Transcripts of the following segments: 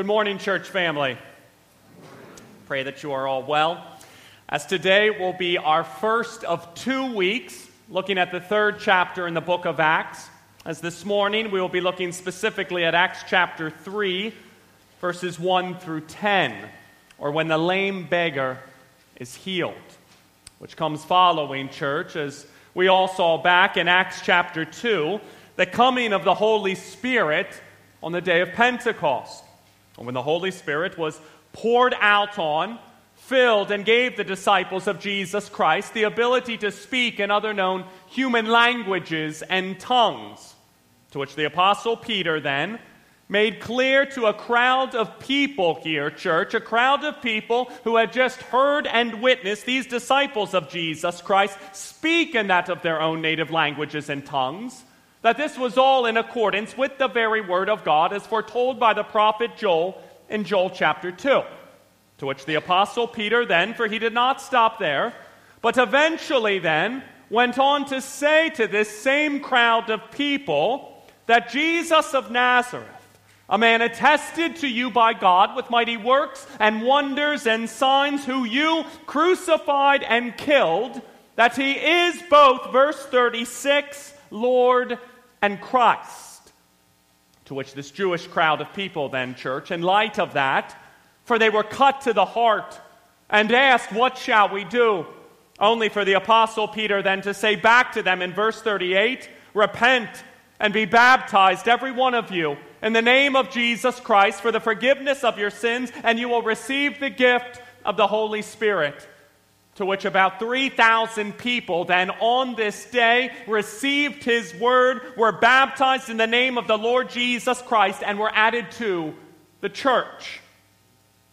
Good morning, church family. Pray that you are all well. As today will be our first of two weeks looking at the third chapter in the book of Acts, as this morning we will be looking specifically at Acts chapter 3, verses 1 through 10, or when the lame beggar is healed, which comes following, church, as we all saw back in Acts chapter 2, the coming of the Holy Spirit on the day of Pentecost. And when the Holy Spirit was poured out on, filled, and gave the disciples of Jesus Christ the ability to speak in other known human languages and tongues. To which the Apostle Peter then made clear to a crowd of people here, church, a crowd of people who had just heard and witnessed these disciples of Jesus Christ speak in that of their own native languages and tongues that this was all in accordance with the very word of God as foretold by the prophet Joel in Joel chapter 2. To which the apostle Peter then, for he did not stop there, but eventually then went on to say to this same crowd of people that Jesus of Nazareth, a man attested to you by God with mighty works and wonders and signs, who you crucified and killed, that he is both, verse 36, Lord and Christ. To which this Jewish crowd of people, then, church, in light of that, for they were cut to the heart and asked, What shall we do? Only for the Apostle Peter then to say back to them in verse 38 Repent and be baptized, every one of you, in the name of Jesus Christ for the forgiveness of your sins, and you will receive the gift of the Holy Spirit to which about 3,000 people then on this day received his word, were baptized in the name of the Lord Jesus Christ, and were added to the church.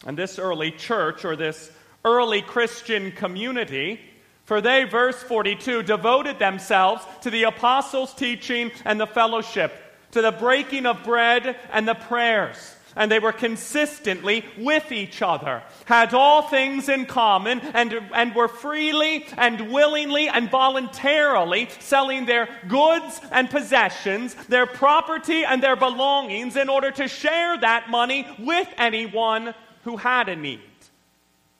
And this early church, or this early Christian community, for they, verse 42, devoted themselves to the apostles' teaching and the fellowship, to the breaking of bread and the prayers and they were consistently with each other, had all things in common, and, and were freely and willingly and voluntarily selling their goods and possessions, their property and their belongings, in order to share that money with anyone who had a need.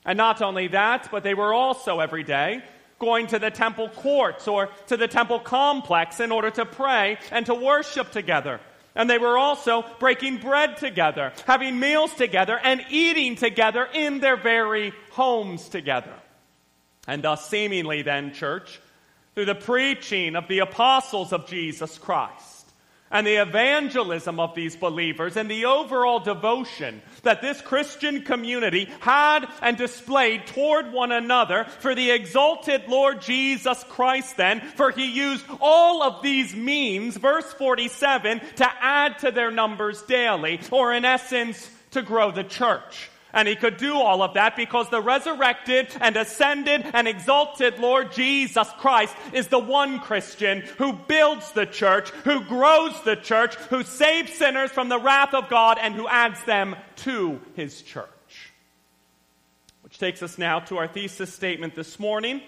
And not only that, but they were also every day going to the temple courts or to the temple complex in order to pray and to worship together. And they were also breaking bread together, having meals together, and eating together in their very homes together. And thus, seemingly, then, church, through the preaching of the apostles of Jesus Christ, and the evangelism of these believers and the overall devotion that this Christian community had and displayed toward one another for the exalted Lord Jesus Christ, then, for he used all of these means, verse 47, to add to their numbers daily, or in essence, to grow the church. And he could do all of that because the resurrected and ascended and exalted Lord Jesus Christ is the one Christian who builds the church, who grows the church, who saves sinners from the wrath of God, and who adds them to his church. Which takes us now to our thesis statement this morning,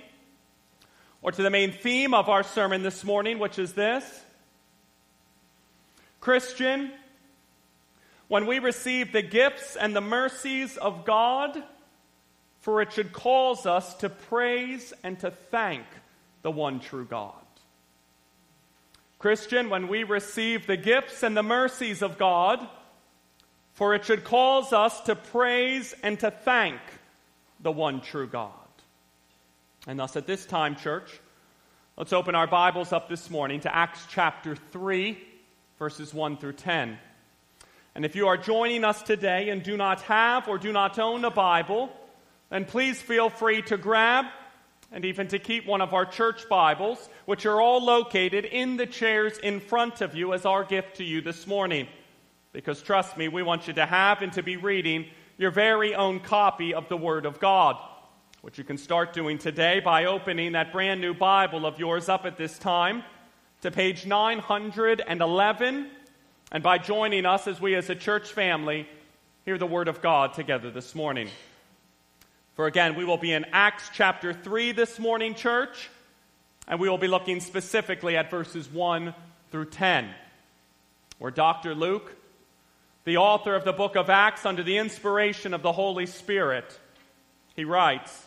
or to the main theme of our sermon this morning, which is this Christian, when we receive the gifts and the mercies of God, for it should cause us to praise and to thank the one true God. Christian, when we receive the gifts and the mercies of God, for it should cause us to praise and to thank the one true God. And thus, at this time, church, let's open our Bibles up this morning to Acts chapter 3, verses 1 through 10. And if you are joining us today and do not have or do not own a Bible, then please feel free to grab and even to keep one of our church Bibles, which are all located in the chairs in front of you as our gift to you this morning. Because trust me, we want you to have and to be reading your very own copy of the Word of God, which you can start doing today by opening that brand new Bible of yours up at this time to page 911 and by joining us as we, as a church family, hear the Word of God together this morning. For again, we will be in Acts chapter 3 this morning, church, and we will be looking specifically at verses 1 through 10, where Dr. Luke the author of the book of Acts, under the inspiration of the Holy Spirit, he writes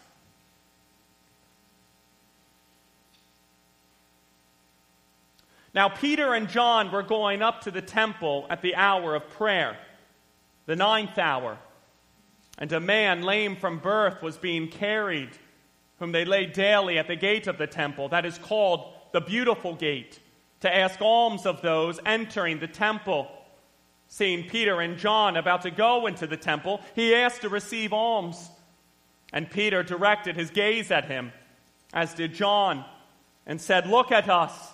Now, Peter and John were going up to the temple at the hour of prayer, the ninth hour, and a man lame from birth was being carried, whom they laid daily at the gate of the temple, that is called the Beautiful Gate, to ask alms of those entering the temple. Seeing Peter and John about to go into the temple, he asked to receive alms. And Peter directed his gaze at him, as did John, and said, Look at us.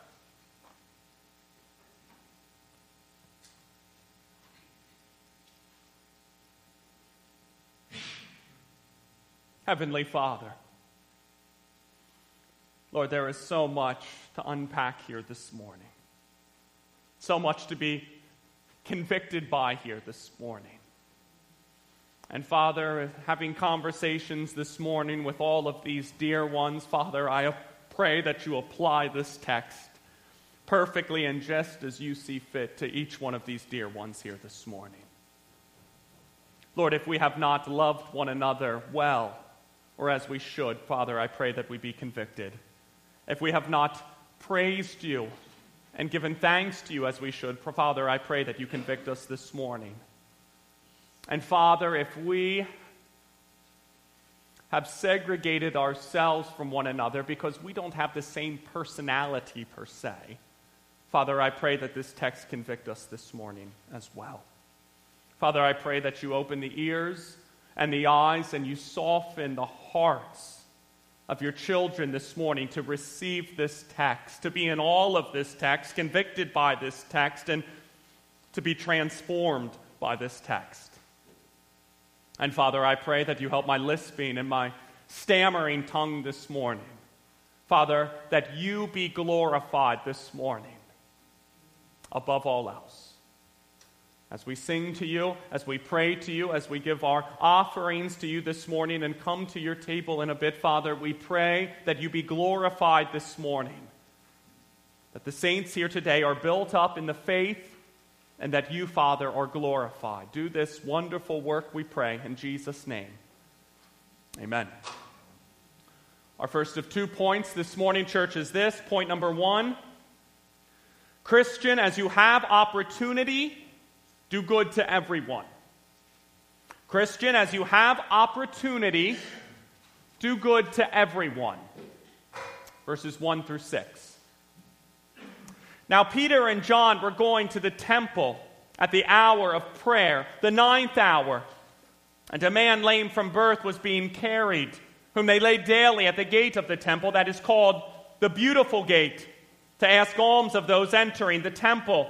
Heavenly Father, Lord, there is so much to unpack here this morning, so much to be convicted by here this morning. And Father, having conversations this morning with all of these dear ones, Father, I pray that you apply this text perfectly and just as you see fit to each one of these dear ones here this morning. Lord, if we have not loved one another well, or as we should, Father, I pray that we be convicted. If we have not praised you and given thanks to you as we should, Father, I pray that you convict us this morning. And Father, if we have segregated ourselves from one another because we don't have the same personality per se, Father, I pray that this text convict us this morning as well. Father, I pray that you open the ears and the eyes and you soften the hearts of your children this morning to receive this text, to be in all of this text, convicted by this text, and to be transformed by this text. And Father, I pray that you help my lisping and my stammering tongue this morning. Father, that you be glorified this morning above all else. As we sing to you, as we pray to you, as we give our offerings to you this morning and come to your table in a bit, Father, we pray that you be glorified this morning. That the saints here today are built up in the faith and that you, Father, are glorified. Do this wonderful work, we pray, in Jesus' name. Amen. Our first of two points this morning, church, is this. Point number one Christian, as you have opportunity, do good to everyone. Christian, as you have opportunity, do good to everyone. Verses 1 through 6. Now, Peter and John were going to the temple at the hour of prayer, the ninth hour, and a man lame from birth was being carried, whom they laid daily at the gate of the temple that is called the Beautiful Gate, to ask alms of those entering the temple.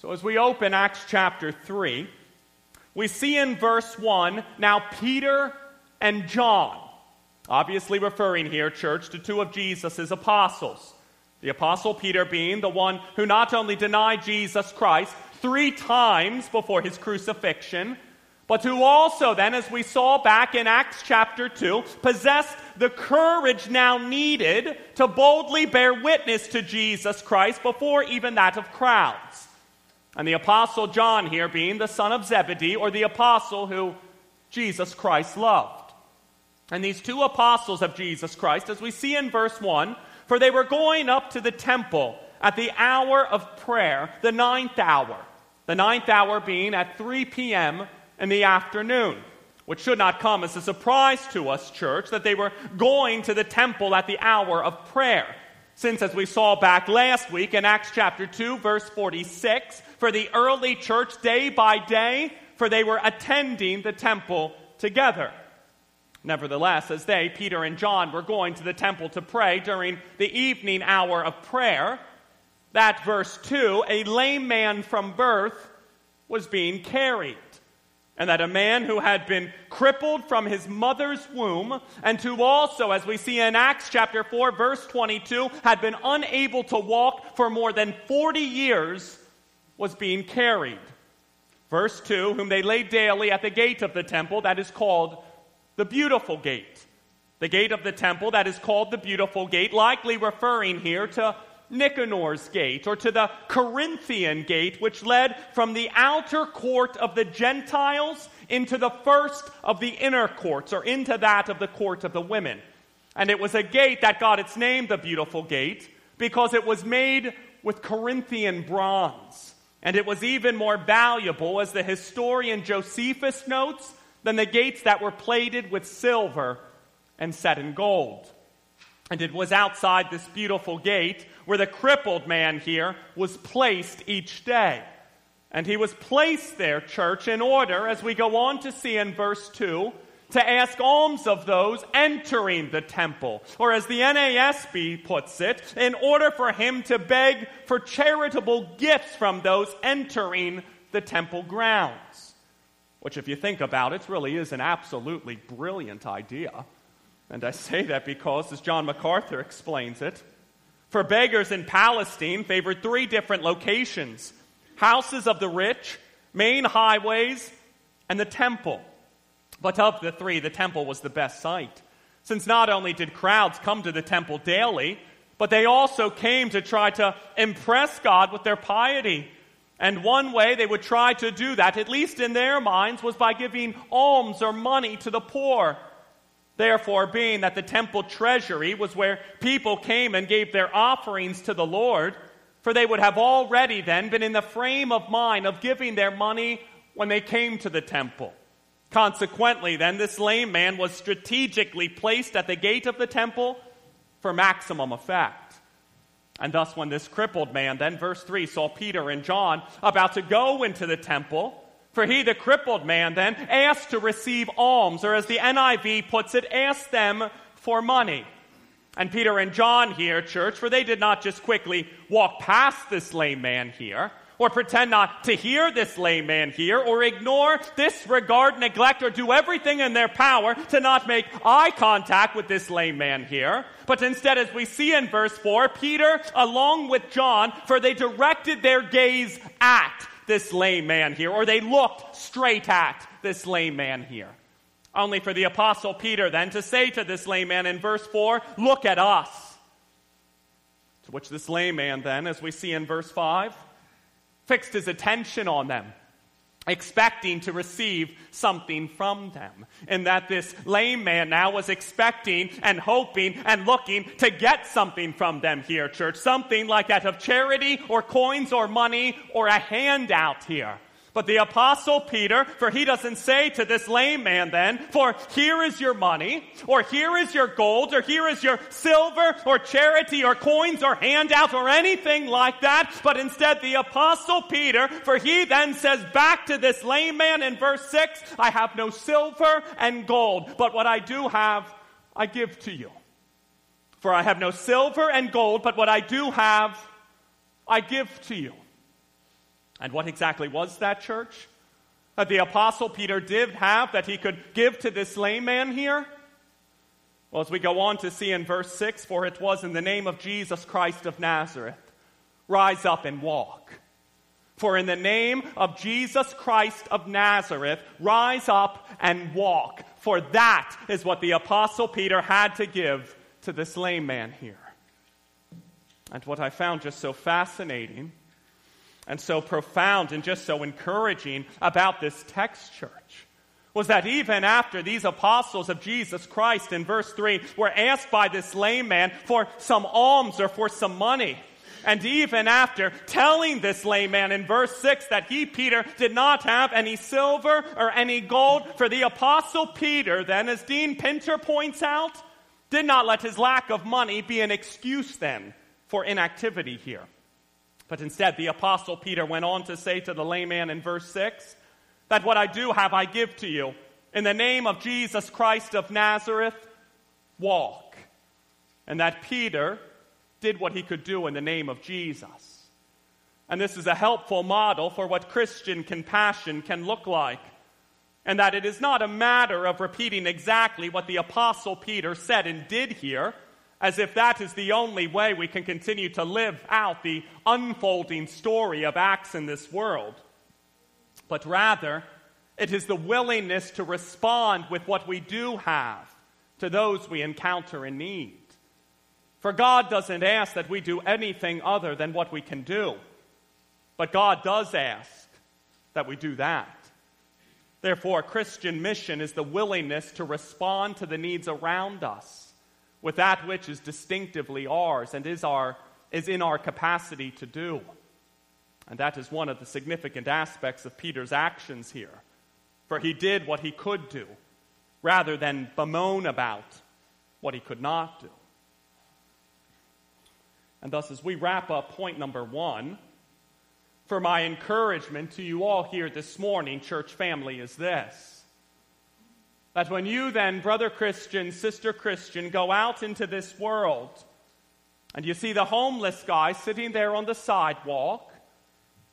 So, as we open Acts chapter 3, we see in verse 1 now Peter and John, obviously referring here, church, to two of Jesus' apostles. The apostle Peter being the one who not only denied Jesus Christ three times before his crucifixion, but who also, then, as we saw back in Acts chapter 2, possessed the courage now needed to boldly bear witness to Jesus Christ before even that of crowds. And the Apostle John here being the son of Zebedee, or the apostle who Jesus Christ loved. And these two apostles of Jesus Christ, as we see in verse 1, for they were going up to the temple at the hour of prayer, the ninth hour. The ninth hour being at 3 p.m in the afternoon, which should not come as a surprise to us, church, that they were going to the temple at the hour of prayer. Since, as we saw back last week in Acts chapter 2, verse 46, for the early church day by day, for they were attending the temple together. Nevertheless, as they, Peter and John, were going to the temple to pray during the evening hour of prayer, that verse 2, a lame man from birth was being carried and that a man who had been crippled from his mother's womb, and who also, as we see in Acts chapter 4, verse 22, had been unable to walk for more than 40 years, was being carried. Verse 2 Whom they laid daily at the gate of the temple that is called the Beautiful Gate. The gate of the temple that is called the Beautiful Gate, likely referring here to Nicanor's gate, or to the Corinthian gate, which led from the outer court of the Gentiles into the first of the inner courts, or into that of the court of the women. And it was a gate that got its name, the Beautiful Gate, because it was made with Corinthian bronze. And it was even more valuable, as the historian Josephus notes, than the gates that were plated with silver and set in gold. And it was outside this beautiful gate where the crippled man here was placed each day. And he was placed there, church, in order, as we go on to see in verse 2, to ask alms of those entering the temple. Or as the NASB puts it, in order for him to beg for charitable gifts from those entering the temple grounds. Which, if you think about it, really is an absolutely brilliant idea. And I say that because, as John MacArthur explains it, for beggars in Palestine favored three different locations houses of the rich, main highways, and the temple. But of the three, the temple was the best site, since not only did crowds come to the temple daily, but they also came to try to impress God with their piety. And one way they would try to do that, at least in their minds, was by giving alms or money to the poor. Therefore, being that the temple treasury was where people came and gave their offerings to the Lord, for they would have already then been in the frame of mind of giving their money when they came to the temple. Consequently, then, this lame man was strategically placed at the gate of the temple for maximum effect. And thus, when this crippled man, then, verse 3, saw Peter and John about to go into the temple, for he, the crippled man, then asked to receive alms, or as the NIV puts it, asked them for money. And Peter and John here, church, for they did not just quickly walk past this lame man here, or pretend not to hear this lame man here, or ignore, disregard, neglect, or do everything in their power to not make eye contact with this lame man here. But instead, as we see in verse 4, Peter, along with John, for they directed their gaze at this lame man here, or they looked straight at this lame man here. Only for the Apostle Peter then to say to this lame man in verse 4, Look at us. To which this lame man then, as we see in verse 5, fixed his attention on them expecting to receive something from them. And that this lame man now was expecting and hoping and looking to get something from them here, church. Something like that of charity or coins or money or a handout here. But the apostle Peter, for he doesn't say to this lame man then, for here is your money, or here is your gold, or here is your silver, or charity, or coins, or handout, or anything like that. But instead the apostle Peter, for he then says back to this lame man in verse 6, I have no silver and gold, but what I do have, I give to you. For I have no silver and gold, but what I do have, I give to you. And what exactly was that church? That the Apostle Peter did have that he could give to this lame man here? Well, as we go on to see in verse 6, for it was in the name of Jesus Christ of Nazareth, rise up and walk. For in the name of Jesus Christ of Nazareth, rise up and walk. For that is what the Apostle Peter had to give to this lame man here. And what I found just so fascinating and so profound and just so encouraging about this text, church, was that even after these apostles of Jesus Christ in verse 3 were asked by this lame man for some alms or for some money, and even after telling this lame man in verse 6 that he, Peter, did not have any silver or any gold, for the apostle Peter, then, as Dean Pinter points out, did not let his lack of money be an excuse then for inactivity here. But instead, the apostle Peter went on to say to the layman in verse 6 that what I do have I give to you. In the name of Jesus Christ of Nazareth, walk. And that Peter, did what he could do in the name of Jesus. And this is a helpful model for what Christian compassion can look like. And that it is not a matter of repeating exactly what the Apostle Peter said and did here, as if that is the only way we can continue to live out the unfolding story of Acts in this world. But rather, it is the willingness to respond with what we do have to those we encounter in need. For God doesn't ask that we do anything other than what we can do. But God does ask that we do that. Therefore, Christian mission is the willingness to respond to the needs around us with that which is distinctively ours and is, our, is in our capacity to do. And that is one of the significant aspects of Peter's actions here. For he did what he could do rather than bemoan about what he could not do. And thus, as we wrap up point number one, for my encouragement to you all here this morning, church family, is this. That when you then, brother Christian, sister Christian, go out into this world and you see the homeless guy sitting there on the sidewalk,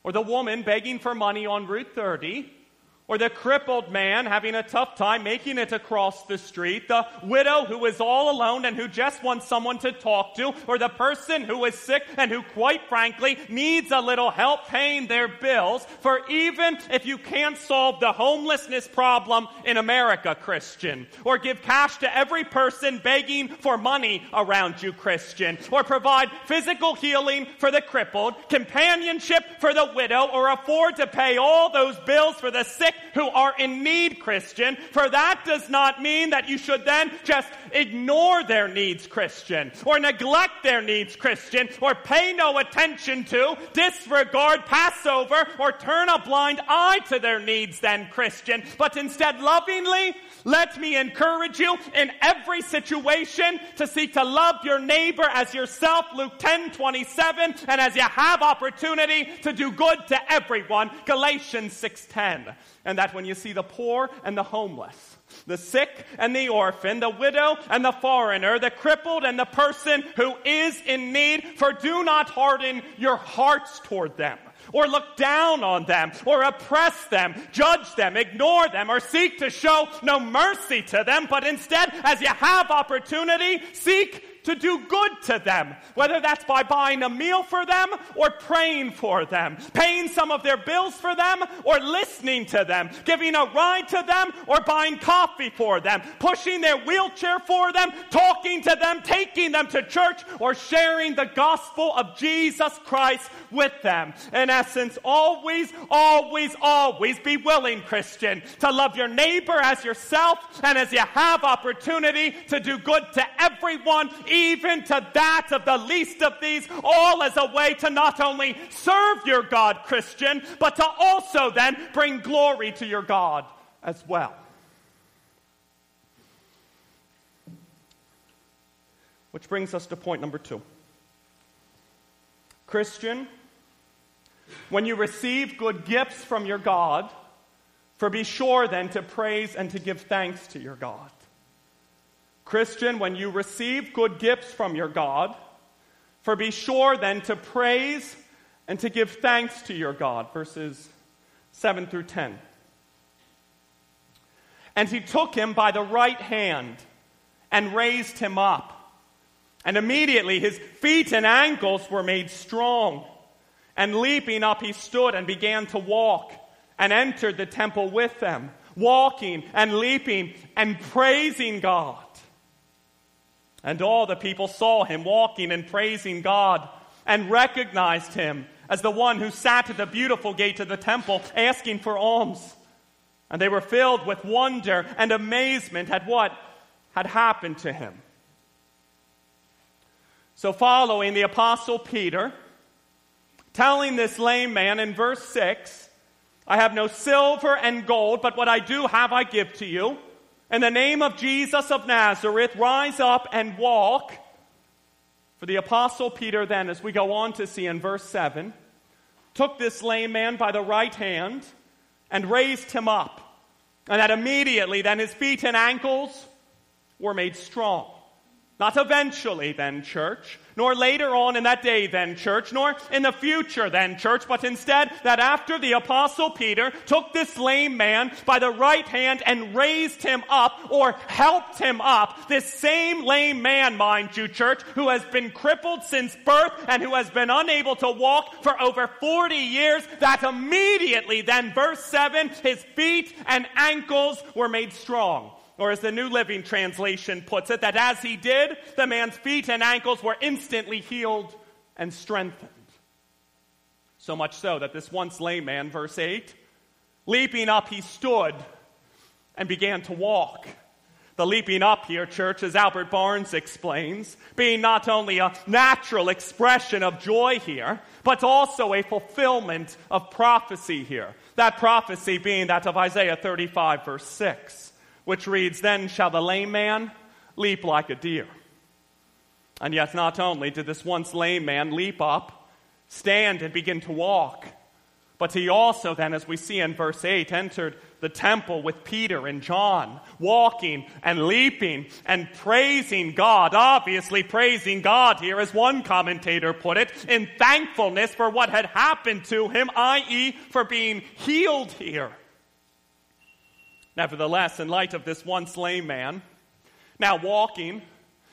or the woman begging for money on Route 30, or the crippled man having a tough time making it across the street, the widow who is all alone and who just wants someone to talk to, or the person who is sick and who, quite frankly, needs a little help paying their bills. For even if you can't solve the homelessness problem in America, Christian, or give cash to every person begging for money around you, Christian, or provide physical healing for the crippled, companionship for the widow, or afford to pay all those bills for the sick who are in need, Christian, for that does not mean that you should then just ignore their needs, Christian, or neglect their needs, Christian, or pay no attention to, disregard, pass over, or turn a blind eye to their needs, then, Christian, but instead lovingly let me encourage you in every situation to seek to love your neighbor as yourself, Luke 10 27, and as you have opportunity to do good to everyone, Galatians 6 10. And that when you see the poor and the homeless, the sick and the orphan, the widow and the foreigner, the crippled and the person who is in need, for do not harden your hearts toward them or look down on them, or oppress them, judge them, ignore them, or seek to show no mercy to them, but instead, as you have opportunity, seek to do good to them, whether that's by buying a meal for them or praying for them, paying some of their bills for them or listening to them, giving a ride to them or buying coffee for them, pushing their wheelchair for them, talking to them, taking them to church, or sharing the gospel of Jesus Christ with them. In essence, always, always, always be willing, Christian, to love your neighbor as yourself and as you have opportunity to do good to everyone, even to that of the least of these, all as a way to not only serve your God, Christian, but to also then bring glory to your God as well. Which brings us to point number two. Christian, when you receive good gifts from your God, for be sure then to praise and to give thanks to your God. Christian, when you receive good gifts from your God, for be sure then to praise and to give thanks to your God. Verses 7 through 10. And he took him by the right hand and raised him up. And immediately his feet and ankles were made strong. And leaping up, he stood and began to walk and entered the temple with them, walking and leaping and praising God. And all the people saw him walking and praising God and recognized him as the one who sat at the beautiful gate of the temple asking for alms. And they were filled with wonder and amazement at what had happened to him. So, following the Apostle Peter, telling this lame man in verse 6, I have no silver and gold, but what I do have I give to you. In the name of Jesus of Nazareth, rise up and walk. For the Apostle Peter, then, as we go on to see in verse 7, took this lame man by the right hand and raised him up. And that immediately, then, his feet and ankles were made strong. Not eventually, then, church, nor later on in that day, then, church, nor in the future, then, church, but instead that after the Apostle Peter took this lame man by the right hand and raised him up, or helped him up, this same lame man, mind you, church, who has been crippled since birth and who has been unable to walk for over 40 years, that immediately, then, verse 7, his feet and ankles were made strong. Or as the New Living Translation puts it, that as he did, the man's feet and ankles were instantly healed and strengthened. So much so that this once lame man, verse 8, leaping up, he stood and began to walk. The leaping up here, church, as Albert Barnes explains, being not only a natural expression of joy here, but also a fulfillment of prophecy here. That prophecy being that of Isaiah 35, verse 6 which reads, Then shall the lame man leap like a deer. And yet, not only did this once lame man leap up, stand, and begin to walk, but he also, then, as we see in verse 8, entered the temple with Peter and John, walking and leaping and praising God. Obviously, praising God here, as one commentator put it, in thankfulness for what had happened to him, i.e., for being healed here. Nevertheless, in light of this once lame man, now walking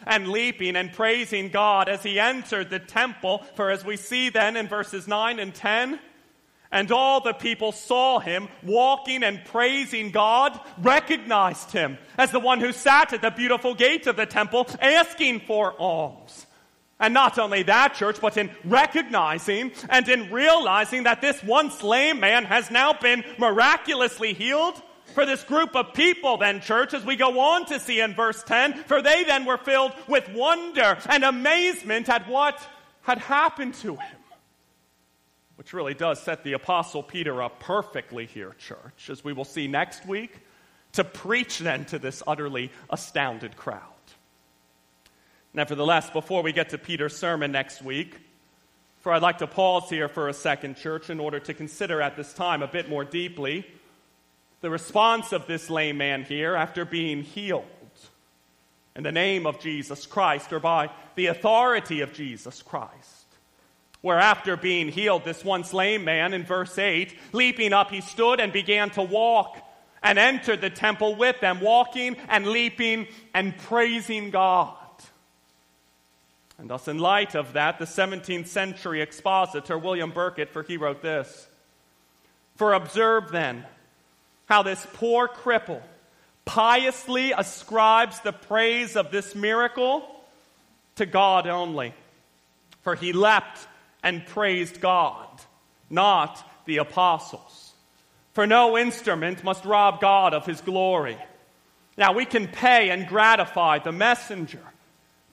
and leaping and praising God as he entered the temple, for as we see then in verses 9 and 10, and all the people saw him walking and praising God, recognized him as the one who sat at the beautiful gate of the temple asking for alms. And not only that, church, but in recognizing and in realizing that this once lame man has now been miraculously healed, for this group of people, then, church, as we go on to see in verse 10, for they then were filled with wonder and amazement at what had happened to him. Which really does set the Apostle Peter up perfectly here, church, as we will see next week, to preach then to this utterly astounded crowd. Nevertheless, before we get to Peter's sermon next week, for I'd like to pause here for a second, church, in order to consider at this time a bit more deeply the response of this lame man here after being healed in the name of Jesus Christ or by the authority of Jesus Christ. Where after being healed, this once lame man in verse 8, leaping up, he stood and began to walk and entered the temple with them, walking and leaping and praising God. And thus, in light of that, the 17th century expositor William Burkitt, for he wrote this For observe then, how this poor cripple piously ascribes the praise of this miracle to God only. For he leapt and praised God, not the apostles. For no instrument must rob God of his glory. Now we can pay and gratify the messenger,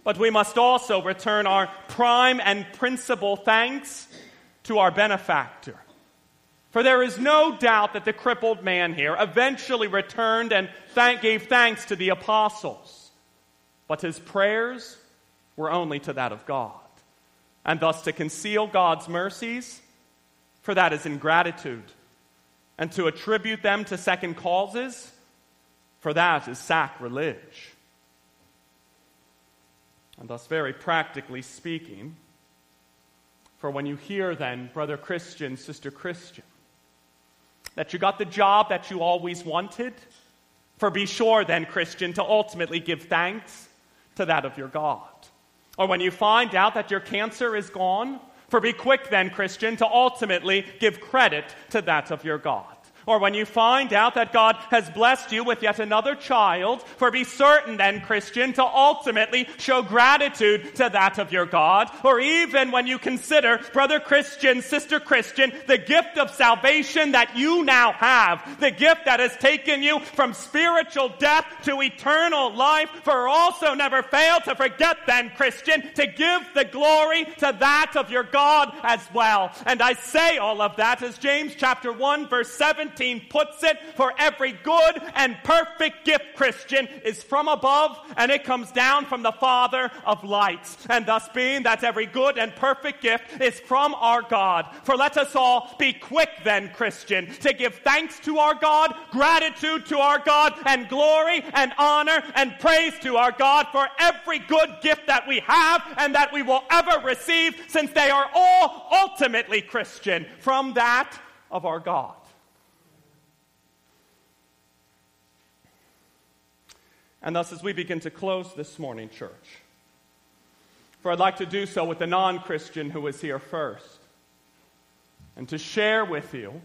but we must also return our prime and principal thanks to our benefactor. For there is no doubt that the crippled man here eventually returned and thank, gave thanks to the apostles. But his prayers were only to that of God. And thus to conceal God's mercies, for that is ingratitude. And to attribute them to second causes, for that is sacrilege. And thus, very practically speaking, for when you hear then, brother Christian, sister Christian, that you got the job that you always wanted. For be sure, then, Christian, to ultimately give thanks to that of your God. Or when you find out that your cancer is gone, For be quick then, Christian, to ultimately give credit to that of your God. Or when you find out that God has blessed you with yet another child, for be certain then, Christian, to ultimately show gratitude to that of your God. Or even when you consider, brother Christian, sister Christian, the gift of salvation that you now have, the gift that has taken you from spiritual death to eternal life, for also never fail to forget then, Christian, to give the glory to that of your God as well. And I say all of that as James chapter 1 verse 7 17 puts it, for every good and perfect gift, Christian, is from above and it comes down from the Father of lights. And thus being that every good and perfect gift is from our God. For let us all be quick then, Christian, to give thanks to our God, gratitude to our God, and glory and honor and praise to our God for every good gift that we have and that we will ever receive, since they are all ultimately Christian from that of our God. And thus, as we begin to close this morning, church, for I'd like to do so with the non Christian who is here first, and to share with you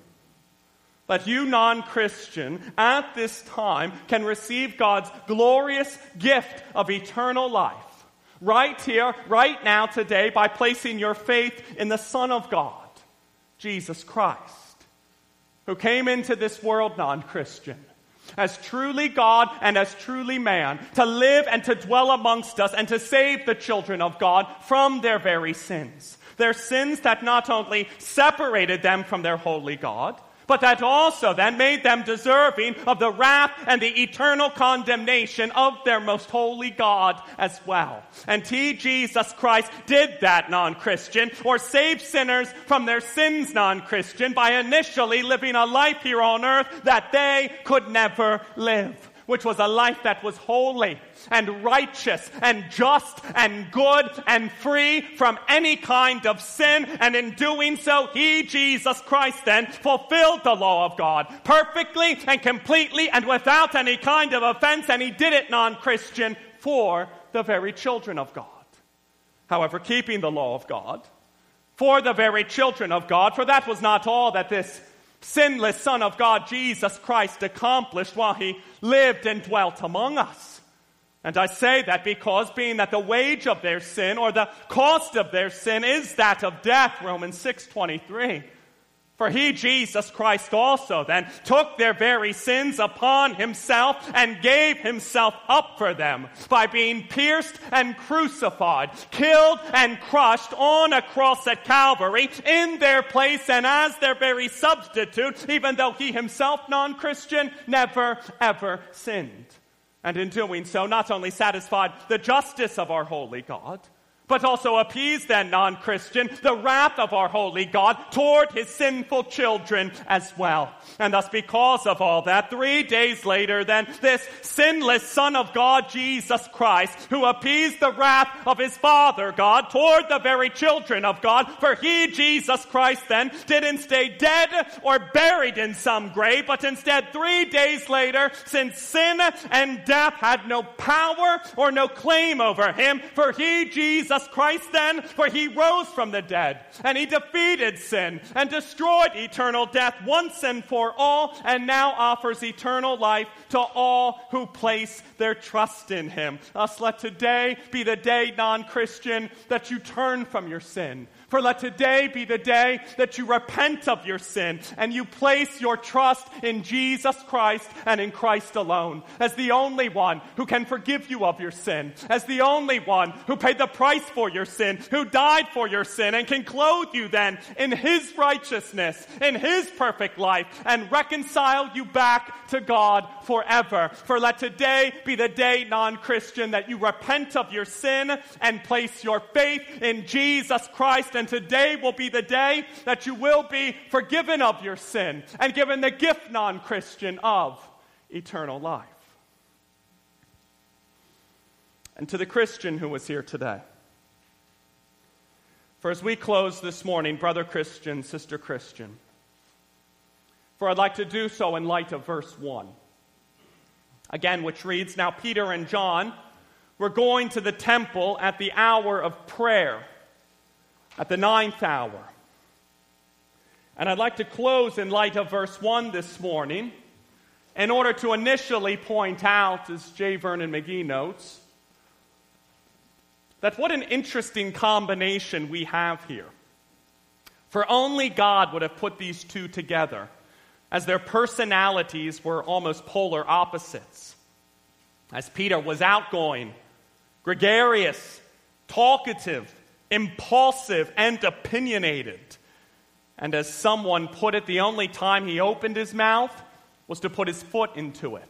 that you, non Christian, at this time can receive God's glorious gift of eternal life right here, right now, today, by placing your faith in the Son of God, Jesus Christ, who came into this world non Christian as truly God and as truly man, to live and to dwell amongst us and to save the children of God from their very sins. Their sins that not only separated them from their holy God, but that also then made them deserving of the wrath and the eternal condemnation of their most holy God as well. And He, Jesus Christ, did that non Christian, or saved sinners from their sins non Christian, by initially living a life here on earth that they could never live which was a life that was holy and righteous and just and good and free from any kind of sin. And in doing so, he, Jesus Christ, then fulfilled the law of God perfectly and completely and without any kind of offense. And he did it non Christian for the very children of God. However, keeping the law of God for the very children of God, for that was not all that this sinless Son of God, Jesus Christ, accomplished while he lived and dwelt among us. And I say that because being that the wage of their sin or the cost of their sin is that of death, Romans 6:23. For he, Jesus Christ, also then took their very sins upon himself and gave himself up for them by being pierced and crucified, killed and crushed on a cross at Calvary in their place and as their very substitute, even though he himself, non Christian, never ever sinned. And in doing so, not only satisfied the justice of our holy God, but also appease then non-Christian the wrath of our holy God toward his sinful children as well. And thus because of all that, three days later then, this sinless Son of God, Jesus Christ, who appeased the wrath of his Father God toward the very children of God, for he, Jesus Christ then, didn't stay dead or buried in some grave, but instead three days later, since sin and death had no power or no claim over him, for he, Jesus Jesus Christ then, for he rose from the dead and he defeated sin and destroyed eternal death once and for all and now offers eternal life to all who place their trust in him. Thus let today be the day, non-Christian, that you turn from your sin for let today be the day that you repent of your sin and you place your trust in Jesus Christ and in Christ alone as the only one who can forgive you of your sin, as the only one who paid the price for your sin, who died for your sin and can clothe you then in His righteousness, in His perfect life and reconcile you back to God forever. For let today be the day, non-Christian, that you repent of your sin and place your faith in Jesus Christ and today will be the day that you will be forgiven of your sin and given the gift, non Christian, of eternal life. And to the Christian who was here today, for as we close this morning, brother Christian, sister Christian, for I'd like to do so in light of verse 1. Again, which reads Now Peter and John were going to the temple at the hour of prayer at the ninth hour. And I'd like to close in light of verse 1 this morning in order to initially point out, as J. Vernon McGee notes, that what an interesting combination we have here. For only God would have put these two together, as their personalities were almost polar opposites. As Peter was outgoing, gregarious, talkative, impulsive, and opinionated. And as someone put it, the only time he opened his mouth was to put his foot into it.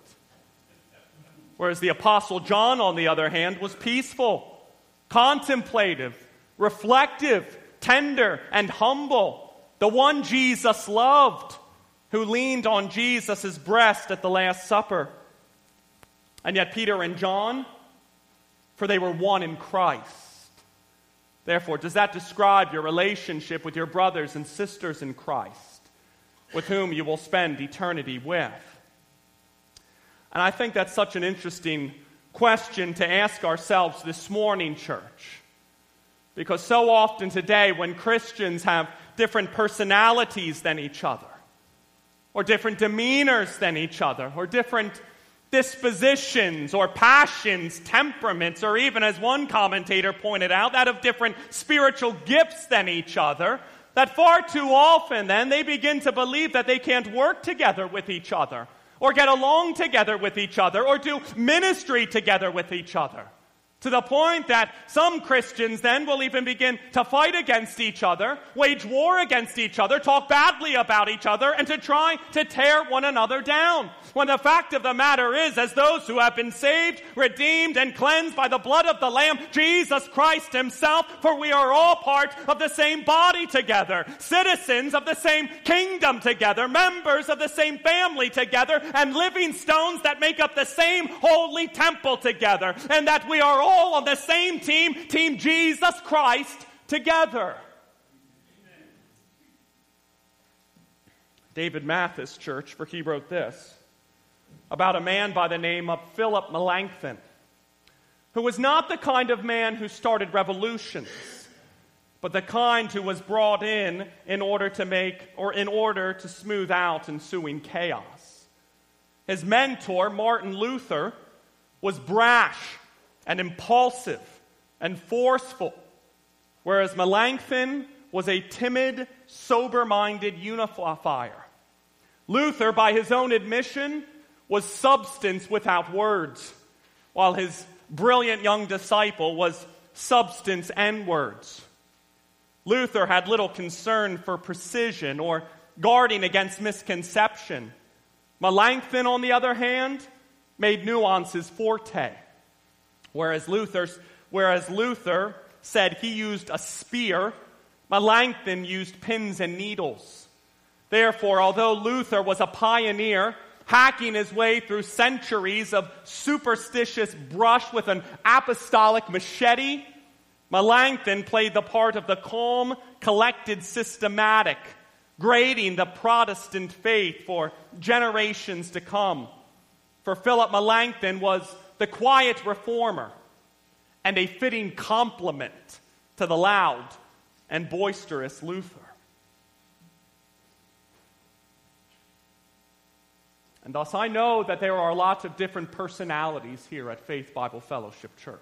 Whereas the Apostle John, on the other hand, was peaceful, contemplative, reflective, tender, and humble. The one Jesus loved, who leaned on Jesus' breast at the Last Supper. And yet, Peter and John, for they were one in Christ. Therefore, does that describe your relationship with your brothers and sisters in Christ, with whom you will spend eternity with? And I think that's such an interesting question to ask ourselves this morning, church. Because so often today, when Christians have different personalities than each other, or different demeanors than each other, or different dispositions or passions, temperaments, or even, as one commentator pointed out, that of different spiritual gifts than each other, that far too often then they begin to believe that they can't work together with each other, or get along together with each other, or do ministry together with each other. To the point that some Christians then will even begin to fight against each other, wage war against each other, talk badly about each other, and to try to tear one another down. When the fact of the matter is, as those who have been saved, redeemed, and cleansed by the blood of the Lamb, Jesus Christ Himself, for we are all part of the same body together, citizens of the same kingdom together, members of the same family together, and living stones that make up the same holy temple together, and that we are all on the same team, Team Jesus Christ, together. David Mathis Church, for he wrote this about a man by the name of Philip Melanchthon, who was not the kind of man who started revolutions, but the kind who was brought in in order to make or in order to smooth out ensuing chaos. His mentor, Martin Luther, was brash and impulsive and forceful, whereas Melanchthon was a timid, sober minded unifier. Luther, by his own admission, was substance without words, while his brilliant young disciple was substance and words. Luther had little concern for precision or guarding against misconception. Melanchthon, on the other hand, made nuances forte. Whereas Luther, whereas Luther said he used a spear, Melanchthon used pins and needles. Therefore, although Luther was a pioneer hacking his way through centuries of superstitious brush with an apostolic machete, Melanchthon played the part of the calm, collected, systematic, grading the Protestant faith for generations to come. For Philip Melanchthon was the quiet reformer and a fitting complement to the loud and boisterous Luther. And thus, I know that there are lots of different personalities here at Faith Bible Fellowship Church.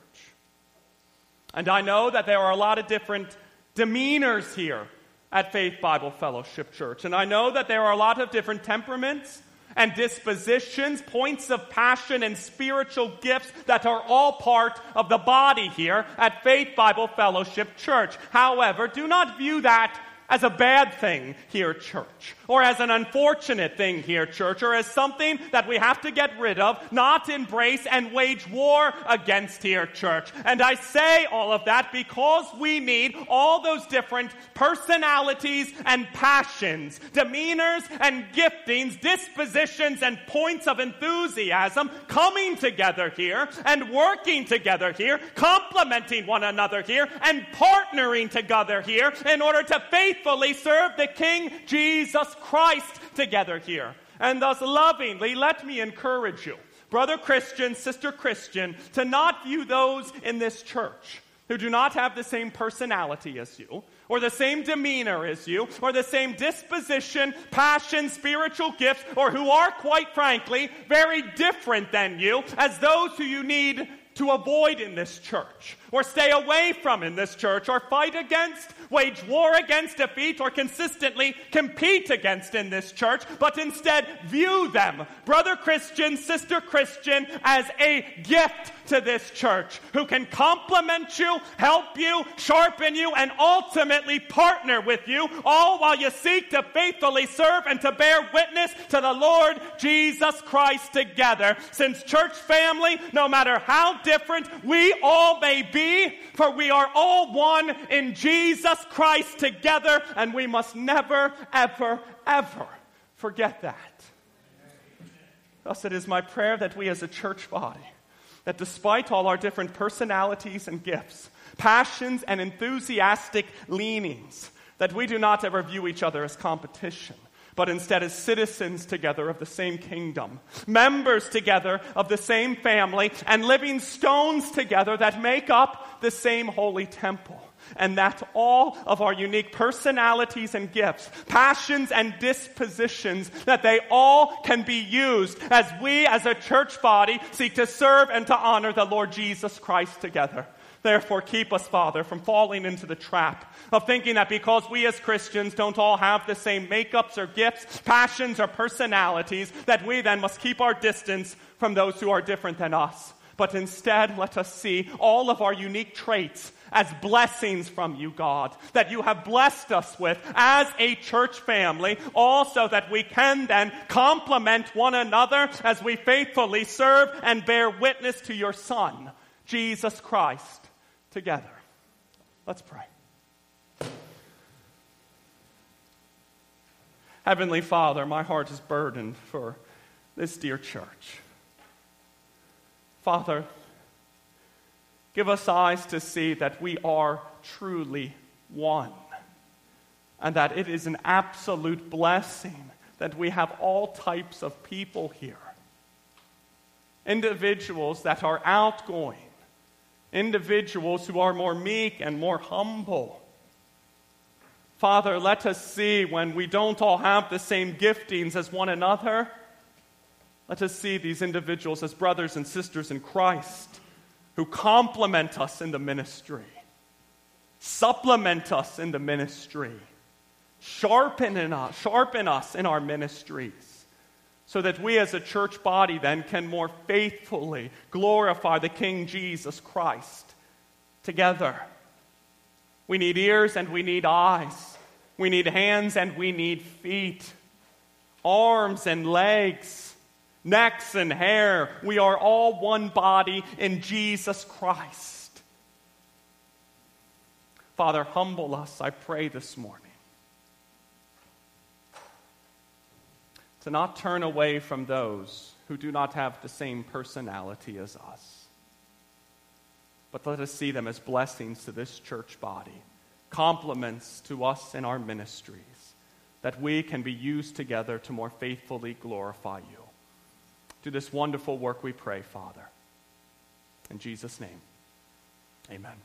And I know that there are a lot of different demeanors here at Faith Bible Fellowship Church. And I know that there are a lot of different temperaments and dispositions, points of passion, and spiritual gifts that are all part of the body here at Faith Bible Fellowship Church. However, do not view that as a bad thing here, church, or as an unfortunate thing here, church, or as something that we have to get rid of, not embrace, and wage war against here, church. And I say all of that because we need all those different personalities and passions, demeanors and giftings, dispositions and points of enthusiasm coming together here and working together here, complementing one another here, and partnering together here in order to face faithfully serve the King Jesus Christ together here. And thus, lovingly, let me encourage you, brother Christian, sister Christian, to not view those in this church who do not have the same personality as you, or the same demeanor as you, or the same disposition, passion, spiritual gifts, or who are, quite frankly, very different than you, as those who you need to avoid in this church, or stay away from in this church, or fight against, wage war against, defeat, or consistently compete against in this church, but instead view them, brother Christian, sister Christian, as a gift to this church who can complement you, help you, sharpen you, and ultimately partner with you, all while you seek to faithfully serve and to bear witness to the Lord Jesus Christ together. Since church family, no matter how different we all may be, for we are all one in Jesus Christ together, and we must never, ever, ever forget that. Thus, it is my prayer that we as a church body that despite all our different personalities and gifts, passions and enthusiastic leanings, that we do not ever view each other as competition, but instead as citizens together of the same kingdom, members together of the same family, and living stones together that make up the same holy temple and that all of our unique personalities and gifts, passions and dispositions, that they all can be used as we as a church body seek to serve and to honor the Lord Jesus Christ together. Therefore, keep us, Father, from falling into the trap of thinking that because we as Christians don't all have the same makeups or gifts, passions or personalities, that we then must keep our distance from those who are different than us. But instead, let us see all of our unique traits as blessings from you, God, that you have blessed us with as a church family, also that we can then complement one another as we faithfully serve and bear witness to your Son, Jesus Christ, together. Let's pray. Heavenly Father, my heart is burdened for this dear church. Father, Give us eyes to see that we are truly one. And that it is an absolute blessing that we have all types of people here. Individuals that are outgoing, individuals who are more meek and more humble. Father, let us see when we don't all have the same giftings as one another. Let us see these individuals as brothers and sisters in Christ who complement us in the ministry, supplement us in the ministry, sharpen, in us, sharpen us in our ministries, so that we as a church body then can more faithfully glorify the King Jesus Christ together. We need ears and we need eyes. We need hands and we need feet, arms and legs necks and hair. We are all one body in Jesus Christ. Father, humble us, I pray this morning. To not turn away from those who do not have the same personality as us. But let us see them as blessings to this church body, compliments to us in our ministries, that we can be used together to more faithfully glorify you do this wonderful work, we pray, Father. In Jesus' name, amen.